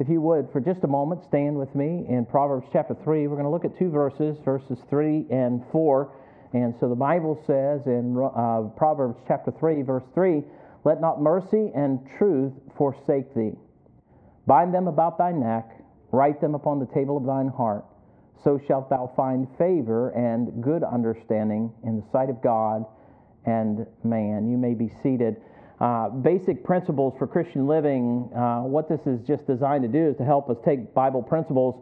if you would, for just a moment, stand with me in Proverbs chapter 3. We're going to look at two verses, verses 3 and 4. And so the Bible says in uh, Proverbs chapter 3, verse 3 Let not mercy and truth forsake thee. Bind them about thy neck, write them upon the table of thine heart. So shalt thou find favor and good understanding in the sight of God and man. You may be seated. Uh, basic principles for Christian living. Uh, what this is just designed to do is to help us take Bible principles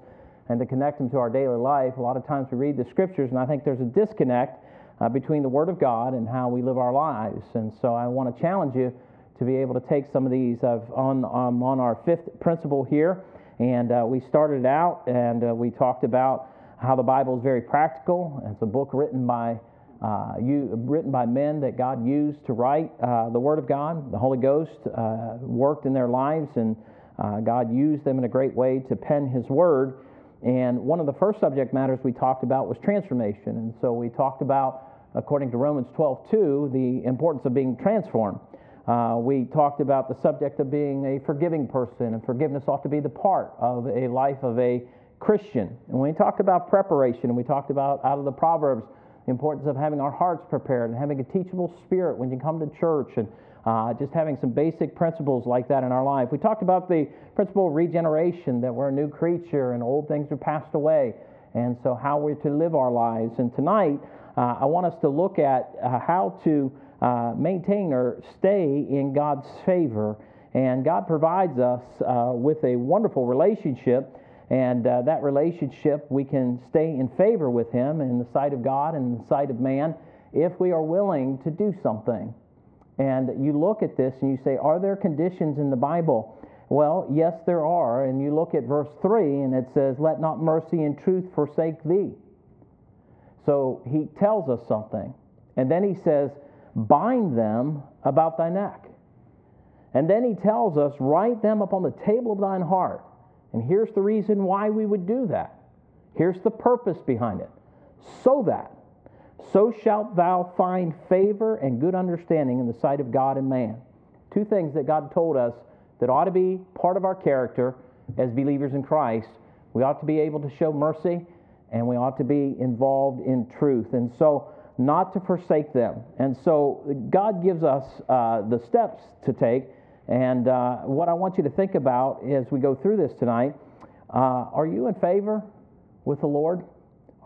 and to connect them to our daily life. A lot of times we read the scriptures, and I think there's a disconnect uh, between the Word of God and how we live our lives. And so I want to challenge you to be able to take some of these. I've on on our fifth principle here, and uh, we started out and uh, we talked about how the Bible is very practical. It's a book written by uh, you, written by men that God used to write uh, the Word of God. The Holy Ghost uh, worked in their lives, and uh, God used them in a great way to pen His Word. And one of the first subject matters we talked about was transformation. And so we talked about, according to Romans 12 2, the importance of being transformed. Uh, we talked about the subject of being a forgiving person, and forgiveness ought to be the part of a life of a Christian. And we talked about preparation, and we talked about out of the Proverbs, the importance of having our hearts prepared and having a teachable spirit when you come to church and uh, just having some basic principles like that in our life. We talked about the principle of regeneration, that we're a new creature and old things are passed away, and so how we're to live our lives. And tonight, uh, I want us to look at uh, how to uh, maintain or stay in God's favor. And God provides us uh, with a wonderful relationship and uh, that relationship, we can stay in favor with Him in the sight of God and in the sight of man if we are willing to do something. And you look at this and you say, Are there conditions in the Bible? Well, yes, there are. And you look at verse 3 and it says, Let not mercy and truth forsake thee. So he tells us something. And then he says, Bind them about thy neck. And then he tells us, Write them upon the table of thine heart. And here's the reason why we would do that. Here's the purpose behind it. So that, so shalt thou find favor and good understanding in the sight of God and man. Two things that God told us that ought to be part of our character as believers in Christ. We ought to be able to show mercy and we ought to be involved in truth. And so, not to forsake them. And so, God gives us uh, the steps to take and uh, what I want you to think about as we go through this tonight uh, are you in favor with the Lord?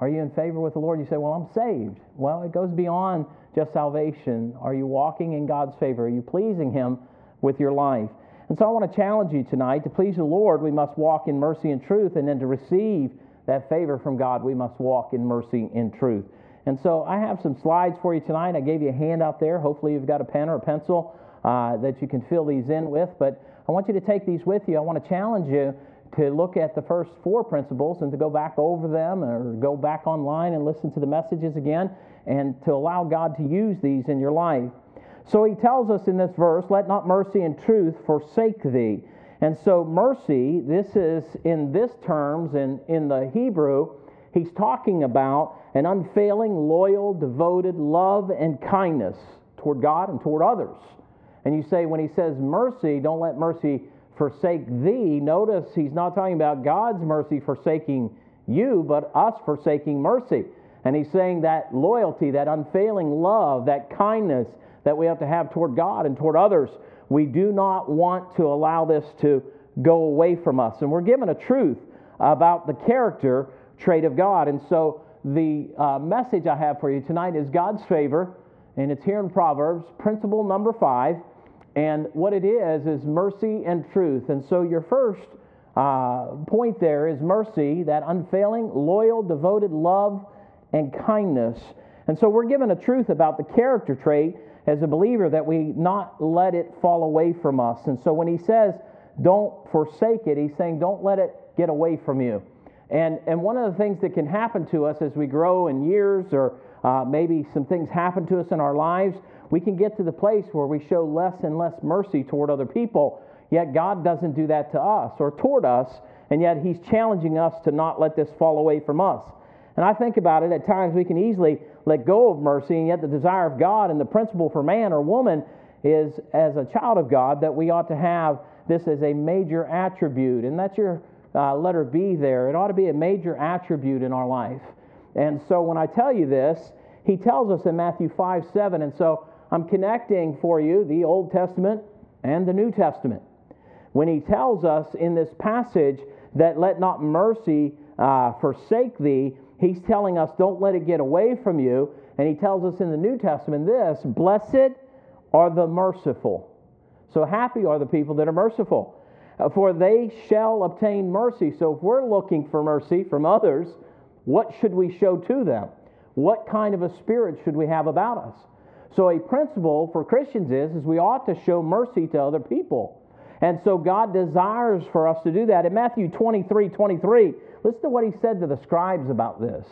Are you in favor with the Lord? You say, Well, I'm saved. Well, it goes beyond just salvation. Are you walking in God's favor? Are you pleasing Him with your life? And so I want to challenge you tonight to please the Lord, we must walk in mercy and truth, and then to receive that favor from God, we must walk in mercy and truth. And so I have some slides for you tonight. I gave you a hand out there. Hopefully, you've got a pen or a pencil uh, that you can fill these in with. But I want you to take these with you. I want to challenge you to look at the first four principles and to go back over them or go back online and listen to the messages again and to allow God to use these in your life. So he tells us in this verse, let not mercy and truth forsake thee. And so mercy, this is in this terms and in, in the Hebrew, he's talking about an unfailing, loyal, devoted love and kindness toward God and toward others. And you say, when he says mercy, don't let mercy forsake thee. Notice he's not talking about God's mercy forsaking you, but us forsaking mercy. And he's saying that loyalty, that unfailing love, that kindness that we have to have toward God and toward others, we do not want to allow this to go away from us. And we're given a truth about the character trait of God. And so the uh, message I have for you tonight is God's favor, and it's here in Proverbs, principle number five. And what it is, is mercy and truth. And so your first uh, point there is mercy, that unfailing, loyal, devoted love and kindness. And so we're given a truth about the character trait as a believer that we not let it fall away from us. And so when he says, don't forsake it, he's saying, don't let it get away from you. And, and one of the things that can happen to us as we grow in years, or uh, maybe some things happen to us in our lives, we can get to the place where we show less and less mercy toward other people, yet God doesn't do that to us or toward us, and yet He's challenging us to not let this fall away from us. And I think about it, at times we can easily let go of mercy, and yet the desire of God and the principle for man or woman is as a child of God that we ought to have this as a major attribute. And that's your uh, letter B there. It ought to be a major attribute in our life. And so when I tell you this, he tells us in Matthew 5 7. And so I'm connecting for you the Old Testament and the New Testament. When he tells us in this passage that let not mercy uh, forsake thee, he's telling us don't let it get away from you. And he tells us in the New Testament this blessed are the merciful. So happy are the people that are merciful, uh, for they shall obtain mercy. So if we're looking for mercy from others, what should we show to them? What kind of a spirit should we have about us? So a principle for Christians is, is we ought to show mercy to other people. And so God desires for us to do that. In Matthew 23, 23, listen to what he said to the scribes about this.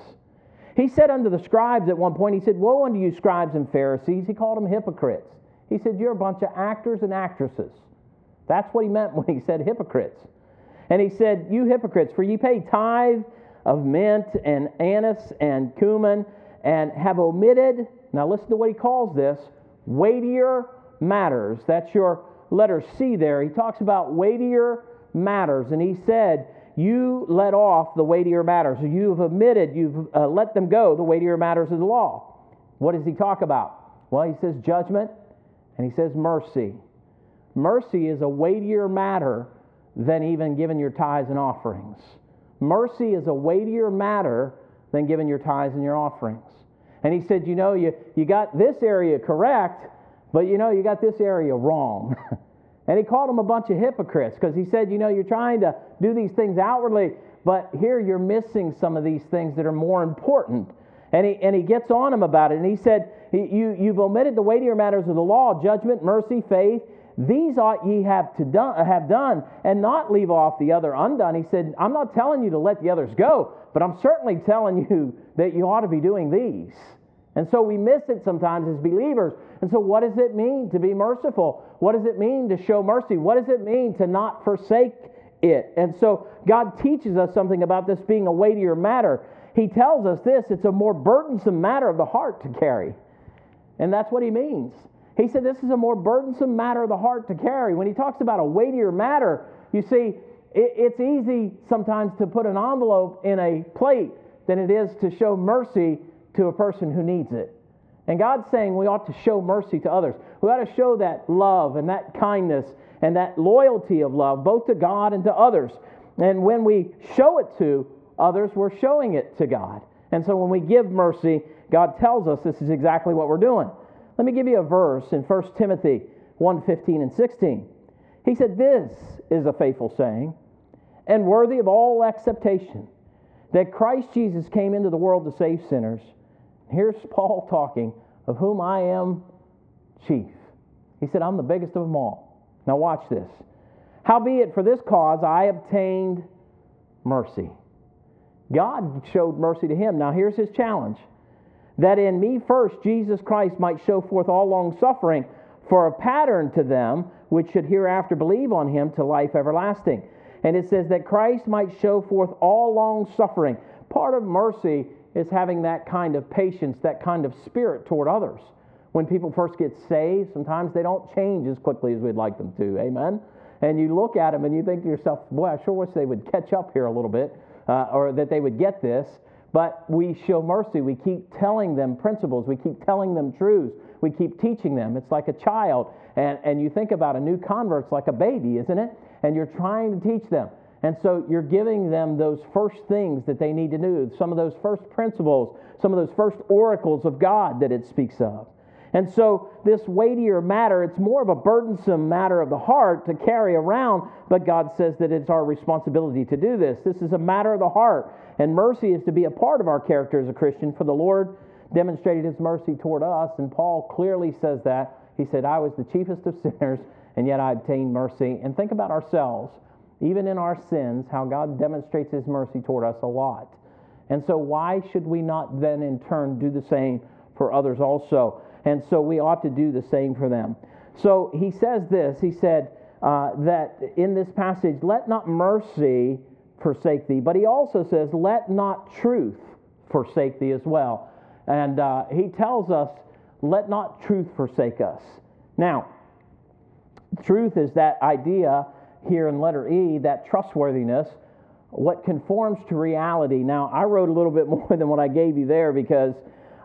He said unto the scribes at one point, he said, Woe unto you, scribes and Pharisees. He called them hypocrites. He said, You're a bunch of actors and actresses. That's what he meant when he said hypocrites. And he said, You hypocrites, for ye pay tithe of mint and anise and cumin, and have omitted, now listen to what he calls this, weightier matters. That's your letter C there. He talks about weightier matters, and he said, You let off the weightier matters. You've omitted, you've uh, let them go, the weightier matters of the law. What does he talk about? Well, he says judgment, and he says mercy. Mercy is a weightier matter than even giving your tithes and offerings. Mercy is a weightier matter than giving your tithes and your offerings. And he said, You know, you, you got this area correct, but you know, you got this area wrong. and he called them a bunch of hypocrites because he said, You know, you're trying to do these things outwardly, but here you're missing some of these things that are more important. And he, and he gets on them about it. And he said, you, You've omitted the weightier matters of the law judgment, mercy, faith. These ought ye have, to have done, and not leave off the other undone. He said, I'm not telling you to let the others go, but I'm certainly telling you that you ought to be doing these. And so we miss it sometimes as believers. And so, what does it mean to be merciful? What does it mean to show mercy? What does it mean to not forsake it? And so, God teaches us something about this being a weightier matter. He tells us this it's a more burdensome matter of the heart to carry. And that's what he means. He said this is a more burdensome matter of the heart to carry. When he talks about a weightier matter, you see, it's easy sometimes to put an envelope in a plate than it is to show mercy to a person who needs it. And God's saying we ought to show mercy to others. We ought to show that love and that kindness and that loyalty of love, both to God and to others. And when we show it to others, we're showing it to God. And so when we give mercy, God tells us this is exactly what we're doing. Let me give you a verse in 1 Timothy 1 15 and 16. He said, This is a faithful saying and worthy of all acceptation that Christ Jesus came into the world to save sinners. Here's Paul talking, of whom I am chief. He said, I'm the biggest of them all. Now, watch this. Howbeit, for this cause I obtained mercy. God showed mercy to him. Now, here's his challenge that in me first Jesus Christ might show forth all long suffering for a pattern to them which should hereafter believe on him to life everlasting. And it says that Christ might show forth all long suffering. Part of mercy is having that kind of patience, that kind of spirit toward others. When people first get saved, sometimes they don't change as quickly as we'd like them to. Amen? And you look at them and you think to yourself, boy, I sure wish they would catch up here a little bit, uh, or that they would get this. But we show mercy. We keep telling them principles. We keep telling them truths. We keep teaching them. It's like a child. And, and you think about a new convert, it's like a baby, isn't it? And you're trying to teach them. And so you're giving them those first things that they need to know, some of those first principles, some of those first oracles of God that it speaks of. And so, this weightier matter, it's more of a burdensome matter of the heart to carry around, but God says that it's our responsibility to do this. This is a matter of the heart, and mercy is to be a part of our character as a Christian, for the Lord demonstrated his mercy toward us, and Paul clearly says that. He said, I was the chiefest of sinners, and yet I obtained mercy. And think about ourselves, even in our sins, how God demonstrates his mercy toward us a lot. And so, why should we not then in turn do the same for others also? And so we ought to do the same for them. So he says this He said uh, that in this passage, let not mercy forsake thee, but he also says, let not truth forsake thee as well. And uh, he tells us, let not truth forsake us. Now, truth is that idea here in letter E, that trustworthiness, what conforms to reality. Now, I wrote a little bit more than what I gave you there because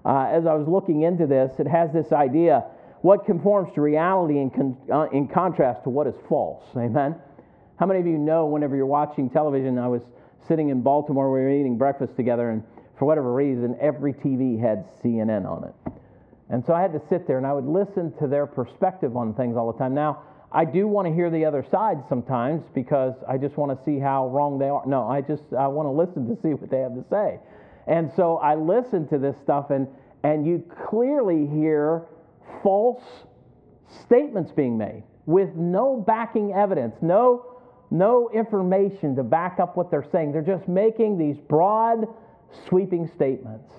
uh, as I was looking into this, it has this idea what conforms to reality in, con- uh, in contrast to what is false. Amen? How many of you know whenever you're watching television? I was sitting in Baltimore, we were eating breakfast together, and for whatever reason, every TV had CNN on it. And so I had to sit there and I would listen to their perspective on things all the time. Now, I do want to hear the other side sometimes because I just want to see how wrong they are. No, I just I want to listen to see what they have to say. And so I listen to this stuff and and you clearly hear false statements being made with no backing evidence, no no information to back up what they're saying. They're just making these broad sweeping statements.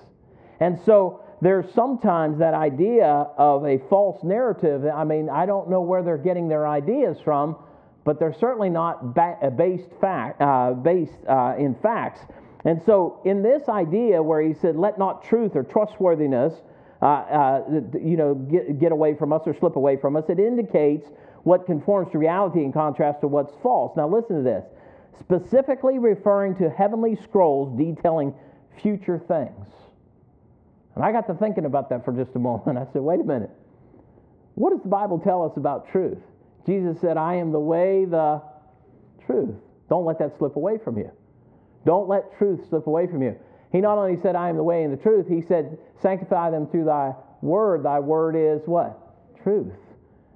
And so there's sometimes that idea of a false narrative. I mean, I don't know where they're getting their ideas from, but they're certainly not ba- uh, based, fact, uh, based uh, in facts. And so, in this idea where he said, "Let not truth or trustworthiness, uh, uh, you know, get, get away from us or slip away from us," it indicates what conforms to reality in contrast to what's false. Now, listen to this. Specifically referring to heavenly scrolls detailing future things. And I got to thinking about that for just a moment. I said, wait a minute. What does the Bible tell us about truth? Jesus said, I am the way, the truth. Don't let that slip away from you. Don't let truth slip away from you. He not only said, I am the way and the truth, he said, sanctify them through thy word. Thy word is what? Truth.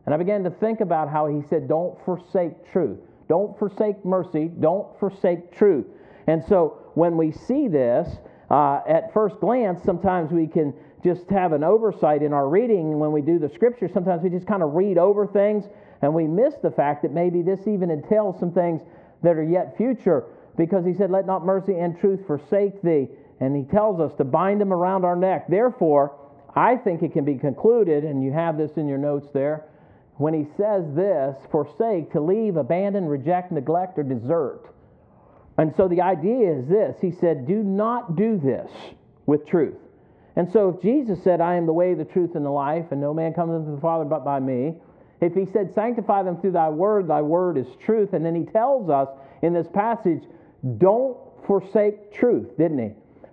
And I began to think about how he said, don't forsake truth. Don't forsake mercy. Don't forsake truth. And so when we see this, uh, at first glance, sometimes we can just have an oversight in our reading when we do the scripture. Sometimes we just kind of read over things and we miss the fact that maybe this even entails some things that are yet future because he said, Let not mercy and truth forsake thee. And he tells us to bind them around our neck. Therefore, I think it can be concluded, and you have this in your notes there, when he says this, forsake, to leave, abandon, reject, neglect, or desert. And so the idea is this He said, Do not do this with truth. And so if Jesus said, I am the way, the truth, and the life, and no man comes unto the Father but by me, if he said, Sanctify them through thy word, thy word is truth, and then he tells us in this passage, Don't forsake truth, didn't he?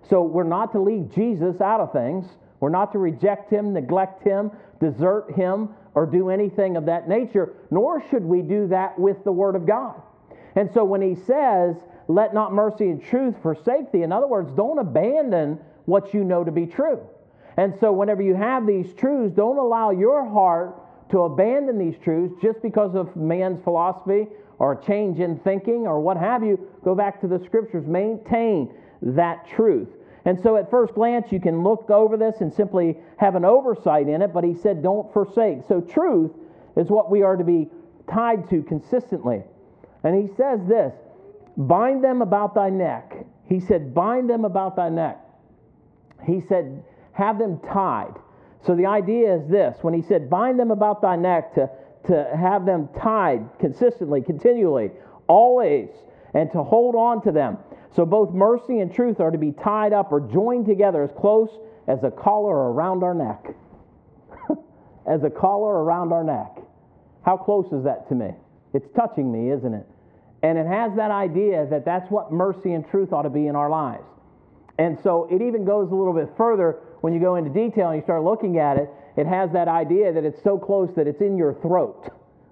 So we're not to leave Jesus out of things. We're not to reject him, neglect him, desert him, or do anything of that nature, nor should we do that with the Word of God. And so when he says, let not mercy and truth forsake thee. In other words, don't abandon what you know to be true. And so, whenever you have these truths, don't allow your heart to abandon these truths just because of man's philosophy or change in thinking or what have you. Go back to the scriptures, maintain that truth. And so, at first glance, you can look over this and simply have an oversight in it, but he said, don't forsake. So, truth is what we are to be tied to consistently. And he says this Bind them about thy neck. He said, Bind them about thy neck. He said, Have them tied. So the idea is this when he said, Bind them about thy neck, to, to have them tied consistently, continually, always, and to hold on to them. So both mercy and truth are to be tied up or joined together as close as a collar around our neck. as a collar around our neck. How close is that to me? It's touching me, isn't it? And it has that idea that that's what mercy and truth ought to be in our lives. And so it even goes a little bit further when you go into detail and you start looking at it. It has that idea that it's so close that it's in your throat.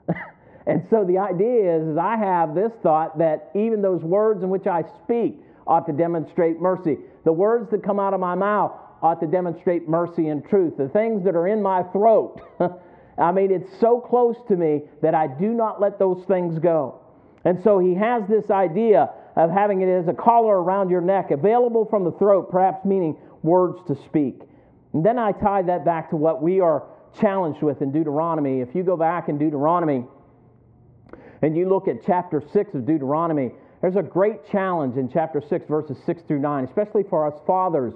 and so the idea is, is I have this thought that even those words in which I speak ought to demonstrate mercy. The words that come out of my mouth ought to demonstrate mercy and truth. The things that are in my throat, I mean, it's so close to me that I do not let those things go. And so he has this idea of having it as a collar around your neck, available from the throat, perhaps meaning words to speak. And then I tie that back to what we are challenged with in Deuteronomy. If you go back in Deuteronomy and you look at chapter 6 of Deuteronomy, there's a great challenge in chapter 6, verses 6 through 9, especially for us fathers.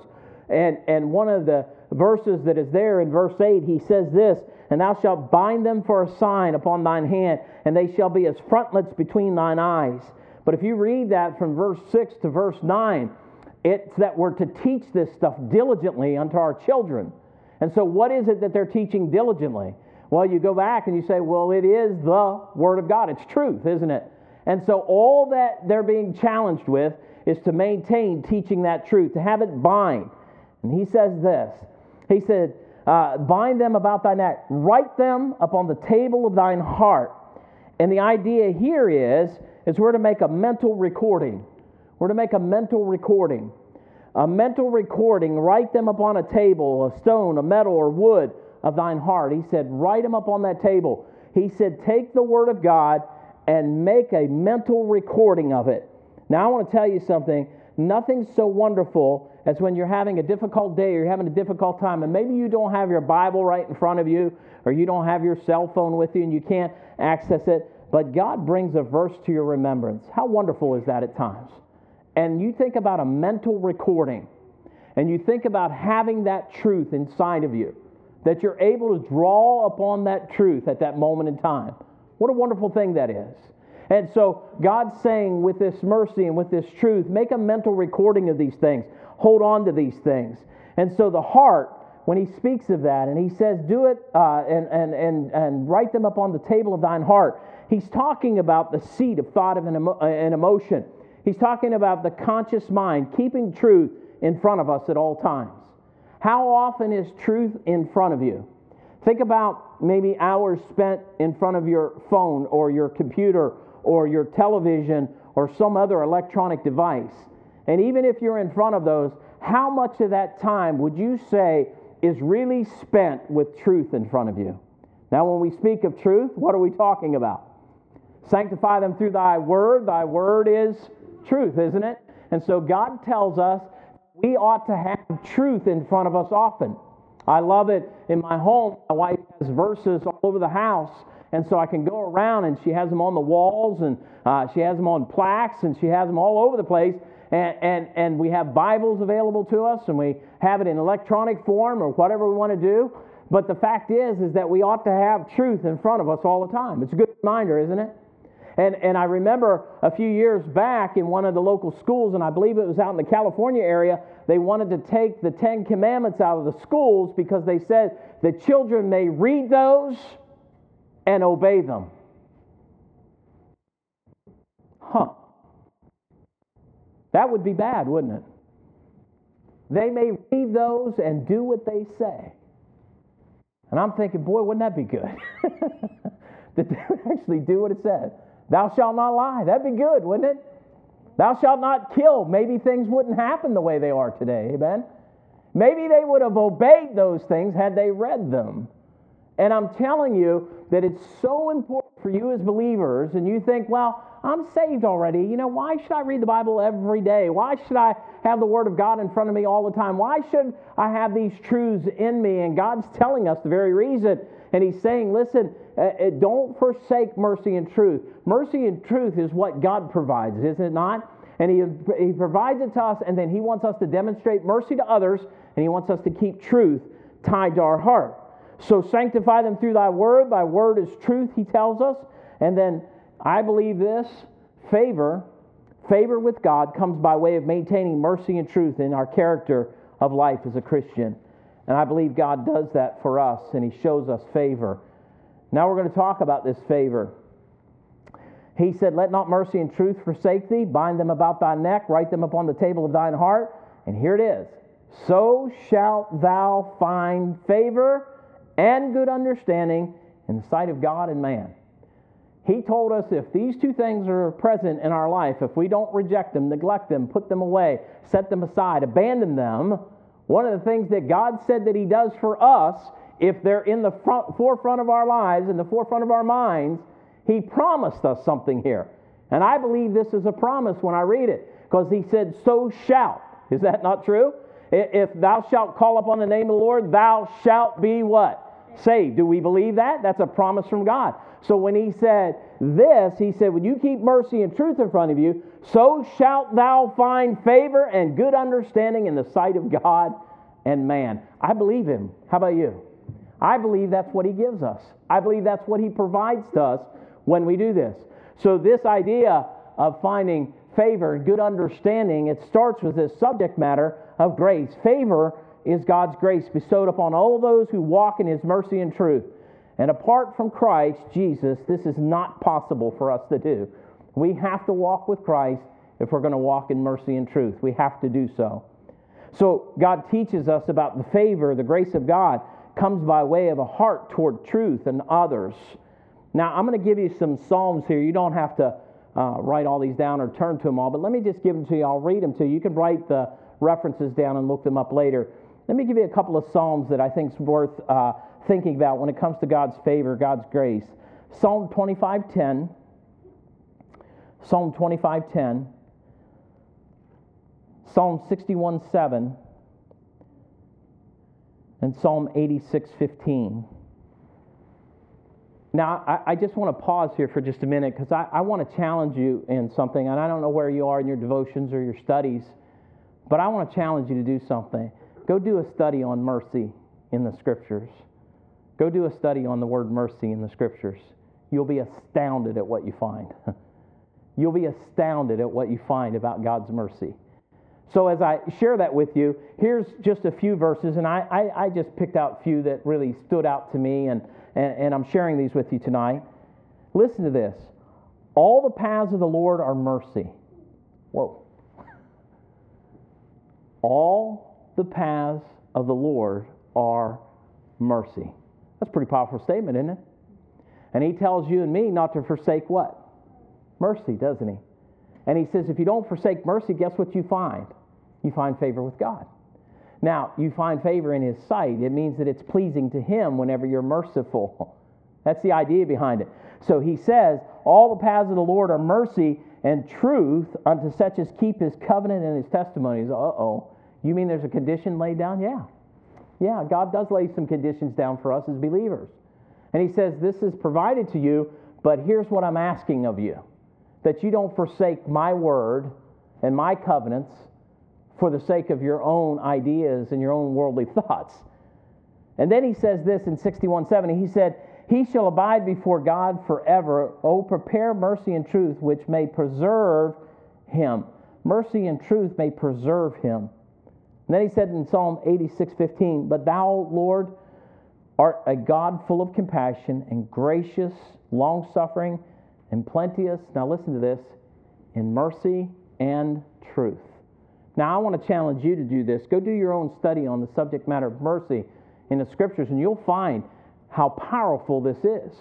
And, and one of the verses that is there in verse 8, he says this and thou shalt bind them for a sign upon thine hand, and they shall be as frontlets between thine eyes. But if you read that from verse 6 to verse 9, it's that we're to teach this stuff diligently unto our children. And so, what is it that they're teaching diligently? Well, you go back and you say, well, it is the Word of God. It's truth, isn't it? And so all that they're being challenged with is to maintain teaching that truth, to have it bind. And he says this He said, uh, Bind them about thy neck, write them upon the table of thine heart. And the idea here is, is we're to make a mental recording. We're to make a mental recording. A mental recording, write them upon a table, a stone, a metal, or wood of thine heart. He said, Write them up on that table. He said, Take the word of God and make a mental recording of it. Now, I want to tell you something. Nothing's so wonderful as when you're having a difficult day or you're having a difficult time, and maybe you don't have your Bible right in front of you, or you don't have your cell phone with you and you can't access it, but God brings a verse to your remembrance. How wonderful is that at times? And you think about a mental recording, and you think about having that truth inside of you, that you're able to draw upon that truth at that moment in time. What a wonderful thing that is. And so God's saying, with this mercy and with this truth, make a mental recording of these things. Hold on to these things. And so the heart, when he speaks of that, and he says, do it uh, and, and, and, and write them up on the table of thine heart, he's talking about the seat of thought of an, emo- uh, an emotion. He's talking about the conscious mind, keeping truth in front of us at all times. How often is truth in front of you? Think about maybe hours spent in front of your phone or your computer or your television or some other electronic device. And even if you're in front of those, how much of that time would you say is really spent with truth in front of you? Now, when we speak of truth, what are we talking about? Sanctify them through thy word. Thy word is truth, isn't it? And so God tells us we ought to have truth in front of us often. I love it in my home. My wife has verses all over the house and so I can go around and she has them on the walls and uh, she has them on plaques and she has them all over the place. And, and, and we have Bibles available to us and we have it in electronic form or whatever we want to do. But the fact is, is that we ought to have truth in front of us all the time. It's a good reminder, isn't it? And, and I remember a few years back in one of the local schools, and I believe it was out in the California area, they wanted to take the Ten Commandments out of the schools because they said the children may read those and obey them. Huh. That would be bad, wouldn't it? They may read those and do what they say. And I'm thinking, boy, wouldn't that be good? that they would actually do what it said. Thou shalt not lie. That'd be good, wouldn't it? Thou shalt not kill. Maybe things wouldn't happen the way they are today. Amen? Maybe they would have obeyed those things had they read them. And I'm telling you that it's so important for you as believers, and you think, well, I'm saved already. You know, why should I read the Bible every day? Why should I have the Word of God in front of me all the time? Why should I have these truths in me? And God's telling us the very reason. And He's saying, listen, uh, uh don't forsake mercy and truth. Mercy and truth is what God provides, is it not? And he, he provides it to us, and then He wants us to demonstrate mercy to others, and He wants us to keep truth tied to our heart. So sanctify them through thy word. Thy word is truth, he tells us. And then I believe this favor, favor with God comes by way of maintaining mercy and truth in our character of life as a Christian. And I believe God does that for us, and he shows us favor. Now we're going to talk about this favor. He said, Let not mercy and truth forsake thee. Bind them about thy neck, write them upon the table of thine heart. And here it is So shalt thou find favor and good understanding in the sight of God and man. He told us if these two things are present in our life, if we don't reject them, neglect them, put them away, set them aside, abandon them, one of the things that God said that He does for us, if they're in the front, forefront of our lives, in the forefront of our minds, He promised us something here. And I believe this is a promise when I read it, because He said, So shalt. Is that not true? If thou shalt call upon the name of the Lord, thou shalt be what? Saved. Do we believe that? That's a promise from God. So when he said this, he said, When you keep mercy and truth in front of you, so shalt thou find favor and good understanding in the sight of God and man. I believe him. How about you? I believe that's what he gives us. I believe that's what he provides to us when we do this. So, this idea of finding favor and good understanding, it starts with this subject matter of grace. Favor is God's grace bestowed upon all those who walk in His mercy and truth. And apart from Christ, Jesus, this is not possible for us to do. We have to walk with Christ if we're going to walk in mercy and truth. We have to do so. So, God teaches us about the favor, the grace of God comes by way of a heart toward truth and others. Now, I'm going to give you some Psalms here. You don't have to uh, write all these down or turn to them all, but let me just give them to you. I'll read them to you. You can write the references down and look them up later. Let me give you a couple of Psalms that I think is worth uh, thinking about when it comes to God's favor, God's grace. Psalm 25:10. Psalm 25:10. Psalm 61:7 and Psalm 86:15. Now, I, I, just want to pause here for just a minute because I, I want to challenge you in something, and I don't know where you are in your devotions or your studies, but I want to challenge you to do something. Go do a study on mercy in the scriptures. Go do a study on the word mercy in the scriptures. You'll be astounded at what you find. You'll be astounded at what you find about God's mercy. So, as I share that with you, here's just a few verses, and I, I, I just picked out a few that really stood out to me, and, and, and I'm sharing these with you tonight. Listen to this All the paths of the Lord are mercy. Whoa. All the paths of the Lord are mercy. That's a pretty powerful statement, isn't it? And he tells you and me not to forsake what? Mercy, doesn't he? And he says, if you don't forsake mercy, guess what you find? You find favor with God. Now, you find favor in his sight. It means that it's pleasing to him whenever you're merciful. That's the idea behind it. So he says, All the paths of the Lord are mercy and truth unto such as keep his covenant and his testimonies. Uh oh. You mean there's a condition laid down? Yeah. Yeah, God does lay some conditions down for us as believers. And he says, This is provided to you, but here's what I'm asking of you that you don't forsake my word and my covenants for the sake of your own ideas and your own worldly thoughts. And then he says this in 61:70. He said, He shall abide before God forever. Oh, prepare mercy and truth, which may preserve him. Mercy and truth may preserve him. And then he said in Psalm 86:15, But thou, Lord, art a God full of compassion and gracious, long suffering, and plenteous. Now listen to this in mercy and truth. Now, I want to challenge you to do this. Go do your own study on the subject matter of mercy in the scriptures, and you'll find how powerful this is.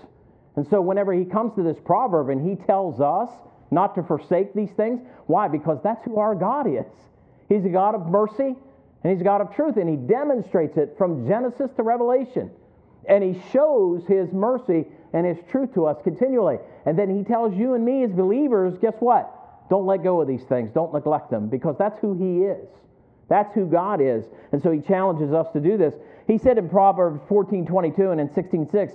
And so, whenever he comes to this proverb and he tells us not to forsake these things, why? Because that's who our God is. He's a God of mercy and he's God of truth, and he demonstrates it from Genesis to Revelation. And he shows his mercy and his truth to us continually. And then he tells you and me as believers guess what? Don't let go of these things. Don't neglect them because that's who He is. That's who God is. And so He challenges us to do this. He said in Proverbs 14 22 and in 16 6,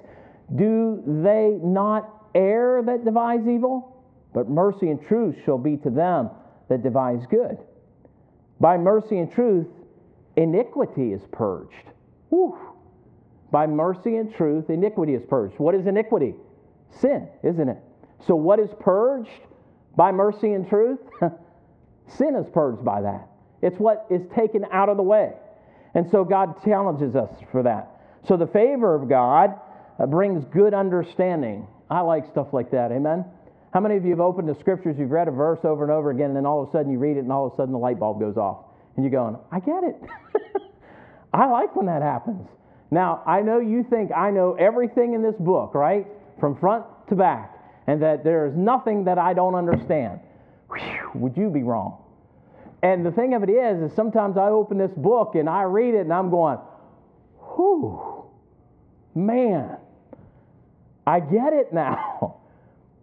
Do they not err that devise evil? But mercy and truth shall be to them that devise good. By mercy and truth, iniquity is purged. Whew. By mercy and truth, iniquity is purged. What is iniquity? Sin, isn't it? So, what is purged? by mercy and truth, sin is purged by that. It's what is taken out of the way. And so God challenges us for that. So the favor of God uh, brings good understanding. I like stuff like that. Amen. How many of you have opened the scriptures, you've read a verse over and over again, and then all of a sudden you read it, and all of a sudden the light bulb goes off? And you're going, I get it. I like when that happens. Now, I know you think I know everything in this book, right? From front to back and that there is nothing that I don't understand. Whew, would you be wrong? And the thing of it is, is sometimes I open this book and I read it and I'm going, whew, man, I get it now.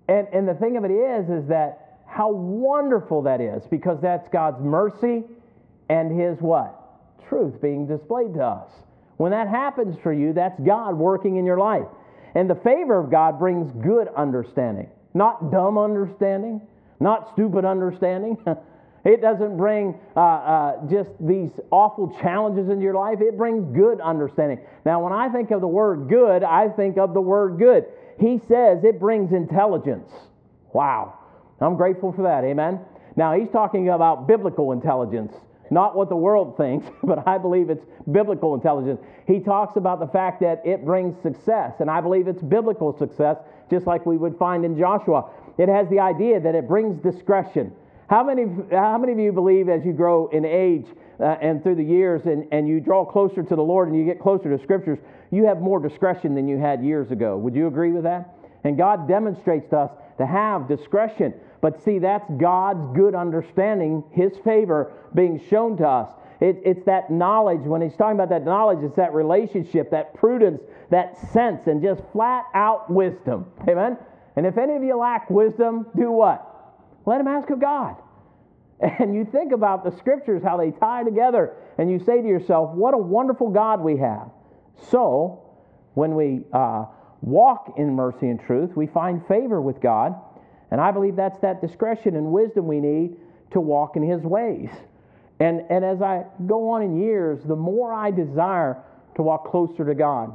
And, and the thing of it is, is that how wonderful that is because that's God's mercy and His what? Truth being displayed to us. When that happens for you, that's God working in your life. And the favor of God brings good understanding, not dumb understanding, not stupid understanding. it doesn't bring uh, uh, just these awful challenges into your life, it brings good understanding. Now, when I think of the word good, I think of the word good. He says it brings intelligence. Wow. I'm grateful for that. Amen. Now, he's talking about biblical intelligence, not what the world thinks, but I believe it's biblical intelligence. He talks about the fact that it brings success, and I believe it's biblical success, just like we would find in Joshua. It has the idea that it brings discretion. How many, how many of you believe as you grow in age uh, and through the years and, and you draw closer to the Lord and you get closer to scriptures, you have more discretion than you had years ago? Would you agree with that? And God demonstrates to us to have discretion. But see, that's God's good understanding, His favor being shown to us. It, it's that knowledge. When He's talking about that knowledge, it's that relationship, that prudence, that sense, and just flat out wisdom. Amen? And if any of you lack wisdom, do what? Let him ask of God. And you think about the scriptures, how they tie together, and you say to yourself, what a wonderful God we have. So, when we uh, walk in mercy and truth, we find favor with God. And I believe that's that discretion and wisdom we need to walk in His ways. And, and as I go on in years, the more I desire to walk closer to God.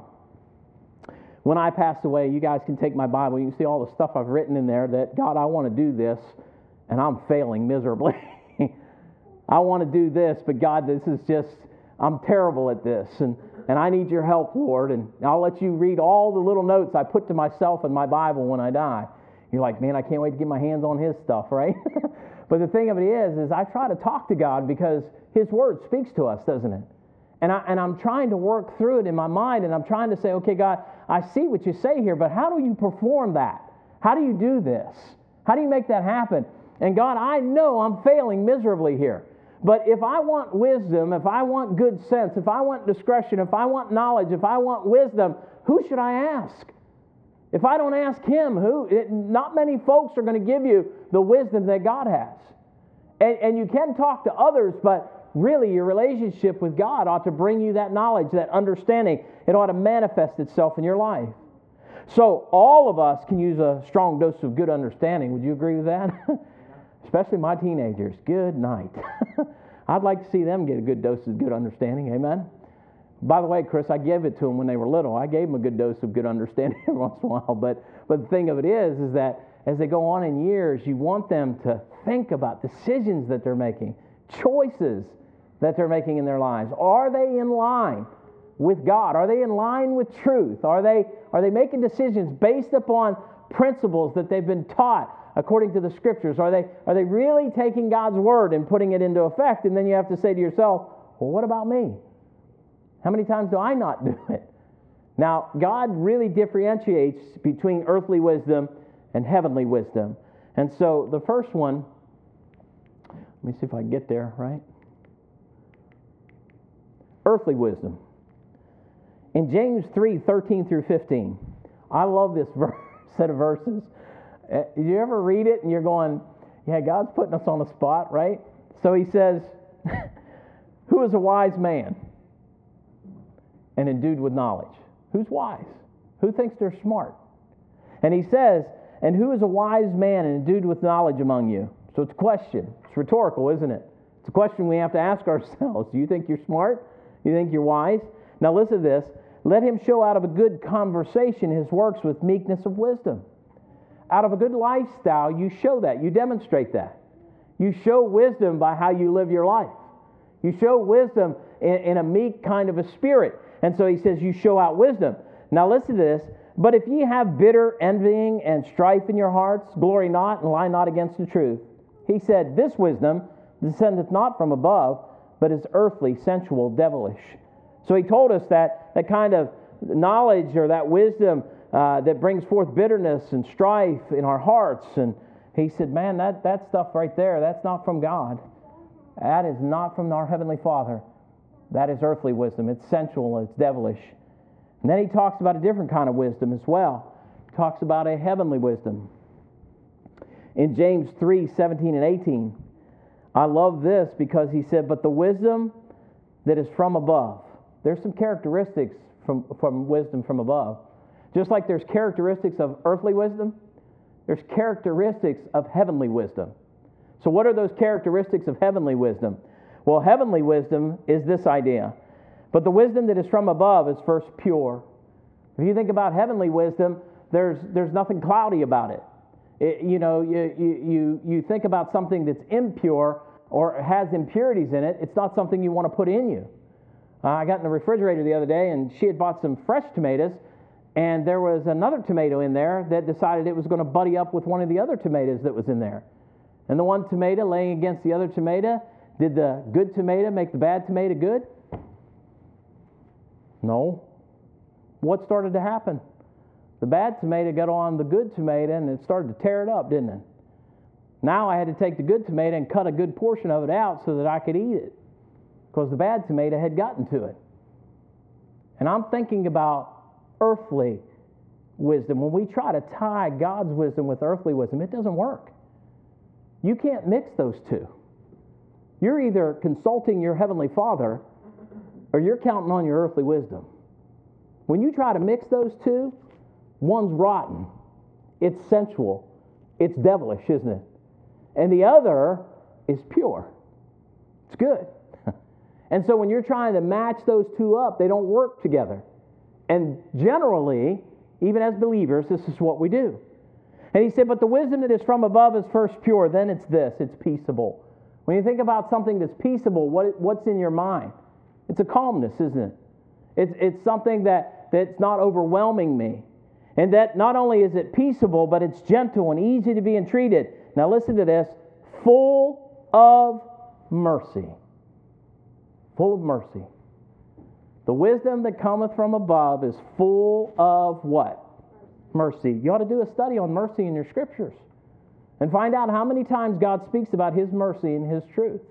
When I pass away, you guys can take my Bible. You can see all the stuff I've written in there that, God, I want to do this, and I'm failing miserably. I want to do this, but God, this is just, I'm terrible at this. And, and I need your help, Lord. And I'll let you read all the little notes I put to myself in my Bible when I die. You're like, man, I can't wait to get my hands on his stuff, right? but the thing of it is, is I try to talk to God because his word speaks to us, doesn't it? And, I, and I'm trying to work through it in my mind, and I'm trying to say, okay, God, I see what you say here, but how do you perform that? How do you do this? How do you make that happen? And God, I know I'm failing miserably here. But if I want wisdom, if I want good sense, if I want discretion, if I want knowledge, if I want wisdom, who should I ask? If I don't ask him, who? It, not many folks are going to give you the wisdom that God has. And, and you can talk to others, but really your relationship with God ought to bring you that knowledge, that understanding. It ought to manifest itself in your life. So all of us can use a strong dose of good understanding. Would you agree with that? especially my teenagers. Good night. I'd like to see them get a good dose of good understanding. Amen. By the way, Chris, I gave it to them when they were little. I gave them a good dose of good understanding every once in a while. But, but the thing of it is, is that as they go on in years, you want them to think about decisions that they're making, choices that they're making in their lives. Are they in line with God? Are they in line with truth? Are they, are they making decisions based upon principles that they've been taught according to the scriptures? Are they, are they really taking God's word and putting it into effect? And then you have to say to yourself, well, what about me? How many times do I not do it? Now, God really differentiates between earthly wisdom and heavenly wisdom. And so the first one, let me see if I can get there, right? Earthly wisdom. In James 3 13 through 15, I love this verse, set of verses. Uh, you ever read it and you're going, yeah, God's putting us on the spot, right? So he says, Who is a wise man and endued with knowledge? Who's wise? Who thinks they're smart? And he says, And who is a wise man and endued with knowledge among you? So it's a question. It's rhetorical, isn't it? It's a question we have to ask ourselves. Do you think you're smart? Do you think you're wise? Now listen to this. Let him show out of a good conversation his works with meekness of wisdom out of a good lifestyle, you show that. You demonstrate that. You show wisdom by how you live your life. You show wisdom in, in, a meek kind of a spirit. And so he says, You show out wisdom. Now listen to this. But if ye have bitter envying and strife in your hearts, glory not and lie not against the truth. He said, This wisdom descendeth not from above, but is earthly, sensual, devilish. So he told us that that kind of knowledge or that wisdom uh, that brings forth bitterness and strife in our hearts. And he said, Man, that, that stuff right there, that's not from God. That is not from our Heavenly Father. That is earthly wisdom. It's sensual, it's devilish. And then he talks about a different kind of wisdom as well. He talks about a heavenly wisdom. In James 3 17 and 18, I love this because he said, But the wisdom that is from above, there's some characteristics from, from wisdom from above. Just like there's characteristics of earthly wisdom, there's characteristics of heavenly wisdom. So, what are those characteristics of heavenly wisdom? Well, heavenly wisdom is this idea. But the wisdom that is from above is first pure. If you think about heavenly wisdom, there's, there's nothing cloudy about it. it you know, you, you, you think about something that's impure, or has impurities in it, it's not something you want to put in you. Uh, I got in the refrigerator the other day and she had bought some fresh tomatoes, and there was another tomato in there that decided it was going to buddy up with one of the other tomatoes that was in there. And the one tomato laying against the other tomato, did the good tomato make the bad tomato good? No. What started to happen? The bad tomato got on the good tomato and it started to tear it up, didn't it? Now I had to take the good tomato and cut a good portion of it out so that I could eat it because the bad tomato had gotten to it. And I'm thinking about earthly wisdom. When we try to tie God's wisdom with earthly wisdom, it doesn't work. You can't mix those two. You're either consulting your heavenly Father or you're counting on your earthly wisdom. When you try to mix those two, one's rotten, it's sensual, it's devilish, isn't it? And the other is pure. It's good. and so when you're trying to match those two up, they don't work together. And generally, even as believers, this is what we do. And he said, But the wisdom that is from above is first pure, then it's this it's peaceable. When you think about something that's peaceable, what, what's in your mind? It's a calmness, isn't it? It's, it's something that, that's not overwhelming me. And that not only is it peaceable, but it's gentle and easy to be entreated. Now, listen to this full of mercy. Full of mercy. The wisdom that cometh from above is full of what? Mercy. You ought to do a study on mercy in your scriptures and find out how many times God speaks about His mercy and His truth.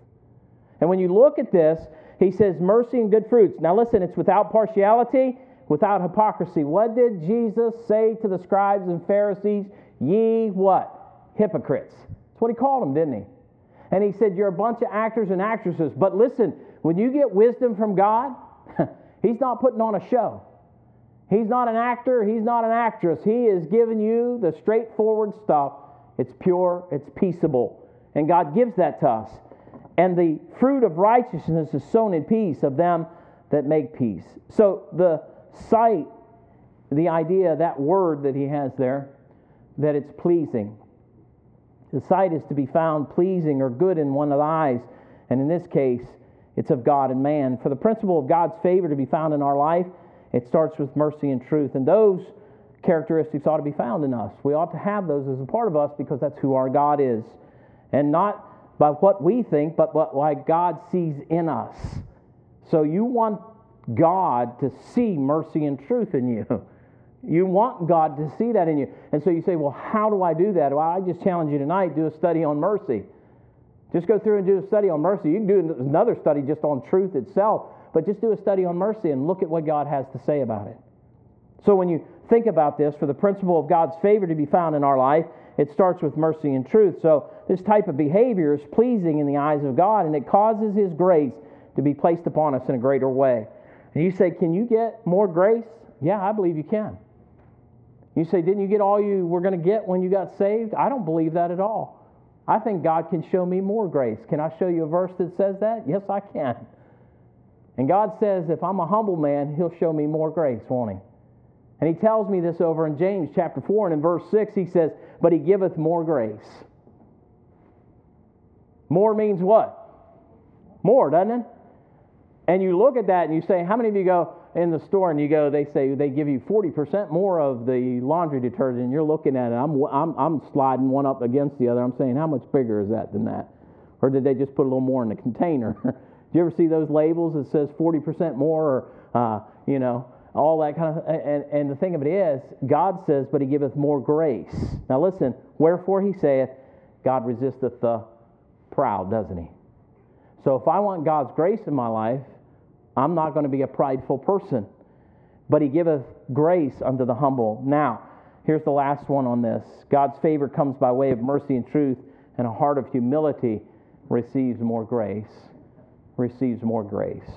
And when you look at this, He says mercy and good fruits. Now, listen, it's without partiality, without hypocrisy. What did Jesus say to the scribes and Pharisees? Ye what? Hypocrites. That's what He called them, didn't He? And He said, You're a bunch of actors and actresses. But listen, when you get wisdom from God, He's not putting on a show. He's not an actor, he's not an actress. He is giving you the straightforward stuff. It's pure, it's peaceable. And God gives that to us. And the fruit of righteousness is sown in peace of them that make peace. So the sight, the idea, that word that he has there, that it's pleasing. The sight is to be found pleasing or good in one's eyes. And in this case, it's of God and man. For the principle of God's favor to be found in our life, it starts with mercy and truth. And those characteristics ought to be found in us. We ought to have those as a part of us because that's who our God is. And not by what we think, but by what God sees in us. So you want God to see mercy and truth in you. You want God to see that in you. And so you say, well, how do I do that? Well, I just challenge you tonight do a study on mercy. Just go through and do a study on mercy. You can do another study just on truth itself, but just do a study on mercy and look at what God has to say about it. So when you think about this, for the principle of God's favor to be found in our life, it starts with mercy and truth. So this type of behavior is pleasing in the eyes of God, and it causes His grace to be placed upon us in a greater way. And you say, Can you get more grace? Yeah, I believe you can. You say, Didn't you get all you were going to get when you got saved? I don't believe that at all. I think God can show me more grace. Can I show you a verse that says that? Yes, I can. And God says, if I'm a humble man, He'll show me more grace, won't He? And He tells me this over in James chapter 4, and in verse 6, He says, But He giveth more grace. More means what? More, doesn't it? And you look at that and you say, How many of you go in the store and you go, they say they give you 40% more of the laundry detergent, and you're looking at it. I'm, I'm, I'm sliding one up against the other. I'm saying, How much bigger is that than that? Or did they just put a little more in the container? Do you ever see those labels that says 40% more or, uh, you know, all that kind of and, and the thing of it is, God says, but he giveth more grace. Now listen, wherefore he saith, God resisteth the proud, doesn't he? So if I want God's grace in my life, I'm not going to be a prideful person. But he giveth grace unto the humble. Now, here's the last one on this God's favor comes by way of mercy and truth, and a heart of humility receives more grace. Receives more grace.